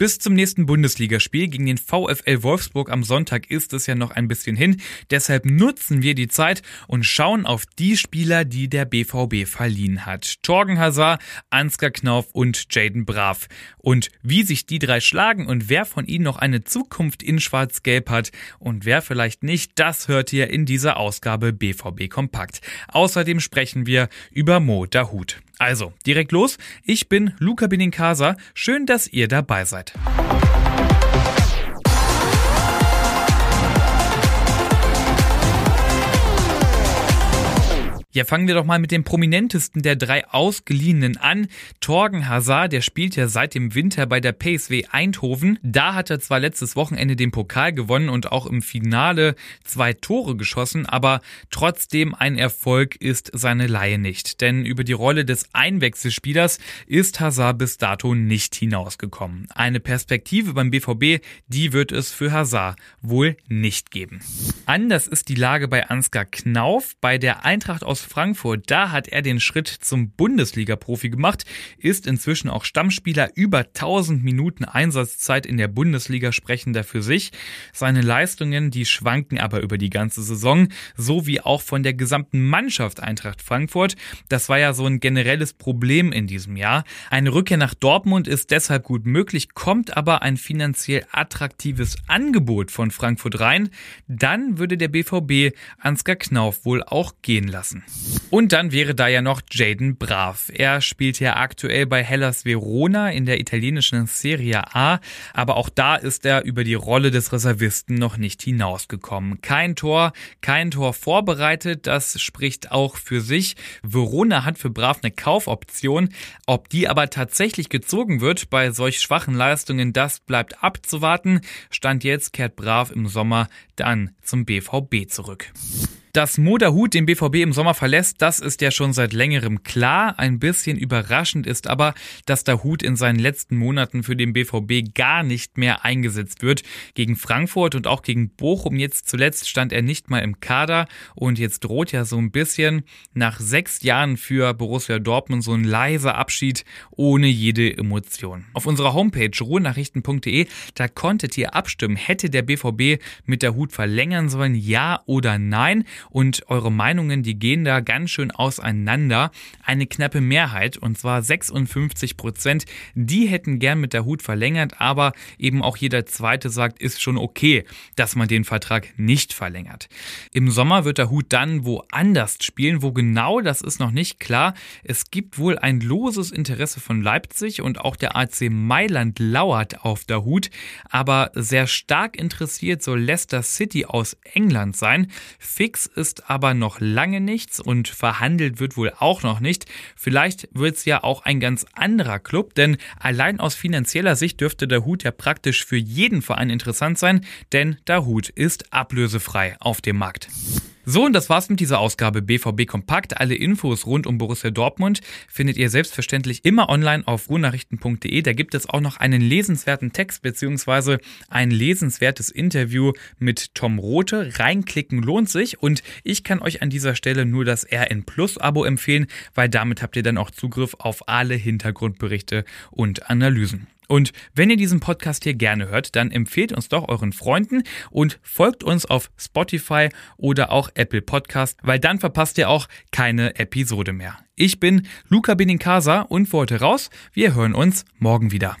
Bis zum nächsten Bundesligaspiel gegen den VfL Wolfsburg am Sonntag ist es ja noch ein bisschen hin. Deshalb nutzen wir die Zeit und schauen auf die Spieler, die der BVB verliehen hat. Torgen Hazard, Ansgar Knauf und Jaden Brav. Und wie sich die drei schlagen und wer von ihnen noch eine Zukunft in Schwarz-Gelb hat und wer vielleicht nicht, das hört ihr in dieser Ausgabe BVB Kompakt. Außerdem sprechen wir über Mo Dahut. Also, direkt los. Ich bin Luca Benincasa. Schön, dass ihr dabei seid. Ja, fangen wir doch mal mit dem prominentesten der drei Ausgeliehenen an. Torgen Hazard, der spielt ja seit dem Winter bei der PSW Eindhoven. Da hat er zwar letztes Wochenende den Pokal gewonnen und auch im Finale zwei Tore geschossen, aber trotzdem ein Erfolg ist seine Laie nicht. Denn über die Rolle des Einwechselspielers ist Hazard bis dato nicht hinausgekommen. Eine Perspektive beim BVB, die wird es für Hazard wohl nicht geben. Anders ist die Lage bei Ansgar Knauf. Bei der Eintracht aus aus Frankfurt, da hat er den Schritt zum Bundesliga-Profi gemacht, ist inzwischen auch Stammspieler, über 1000 Minuten Einsatzzeit in der Bundesliga sprechen da für sich. Seine Leistungen, die schwanken aber über die ganze Saison, so wie auch von der gesamten Mannschaft Eintracht Frankfurt. Das war ja so ein generelles Problem in diesem Jahr. Eine Rückkehr nach Dortmund ist deshalb gut möglich, kommt aber ein finanziell attraktives Angebot von Frankfurt rein, dann würde der BVB Ansgar Knauf wohl auch gehen lassen. Und dann wäre da ja noch Jaden Brav. Er spielt ja aktuell bei Hellas Verona in der italienischen Serie A, aber auch da ist er über die Rolle des Reservisten noch nicht hinausgekommen. Kein Tor, kein Tor vorbereitet, das spricht auch für sich. Verona hat für Brav eine Kaufoption. Ob die aber tatsächlich gezogen wird bei solch schwachen Leistungen, das bleibt abzuwarten. Stand jetzt kehrt Brav im Sommer dann zum BVB zurück. Dass Moderhut den BVB im Sommer verlässt, das ist ja schon seit längerem klar. Ein bisschen überraschend ist aber, dass der Hut in seinen letzten Monaten für den BVB gar nicht mehr eingesetzt wird. Gegen Frankfurt und auch gegen Bochum jetzt zuletzt stand er nicht mal im Kader und jetzt droht ja so ein bisschen nach sechs Jahren für Borussia Dortmund so ein leiser Abschied ohne jede Emotion. Auf unserer Homepage ruhenachrichten.de, da konntet ihr abstimmen, hätte der BVB mit der Hut verlängern sollen, ja oder nein und eure Meinungen, die gehen da ganz schön auseinander. Eine knappe Mehrheit, und zwar 56 Prozent, die hätten gern mit der Hut verlängert, aber eben auch jeder zweite sagt, ist schon okay, dass man den Vertrag nicht verlängert. Im Sommer wird der Hut dann woanders spielen, wo genau, das ist noch nicht klar. Es gibt wohl ein loses Interesse von Leipzig und auch der AC Mailand lauert auf der Hut, aber sehr stark interessiert soll Leicester City aus England sein. Fix ist aber noch lange nichts und verhandelt wird wohl auch noch nicht. Vielleicht wird es ja auch ein ganz anderer Club, denn allein aus finanzieller Sicht dürfte der Hut ja praktisch für jeden Verein interessant sein, denn der Hut ist ablösefrei auf dem Markt. So, und das war's mit dieser Ausgabe BVB Kompakt. Alle Infos rund um Borussia Dortmund findet ihr selbstverständlich immer online auf ruhnachrichten.de. Da gibt es auch noch einen lesenswerten Text beziehungsweise ein lesenswertes Interview mit Tom Rote. Reinklicken lohnt sich und ich kann euch an dieser Stelle nur das RN Plus Abo empfehlen, weil damit habt ihr dann auch Zugriff auf alle Hintergrundberichte und Analysen. Und wenn ihr diesen Podcast hier gerne hört, dann empfehlt uns doch euren Freunden und folgt uns auf Spotify oder auch Apple Podcast, weil dann verpasst ihr auch keine Episode mehr. Ich bin Luca Benincasa und wollte raus. Wir hören uns morgen wieder.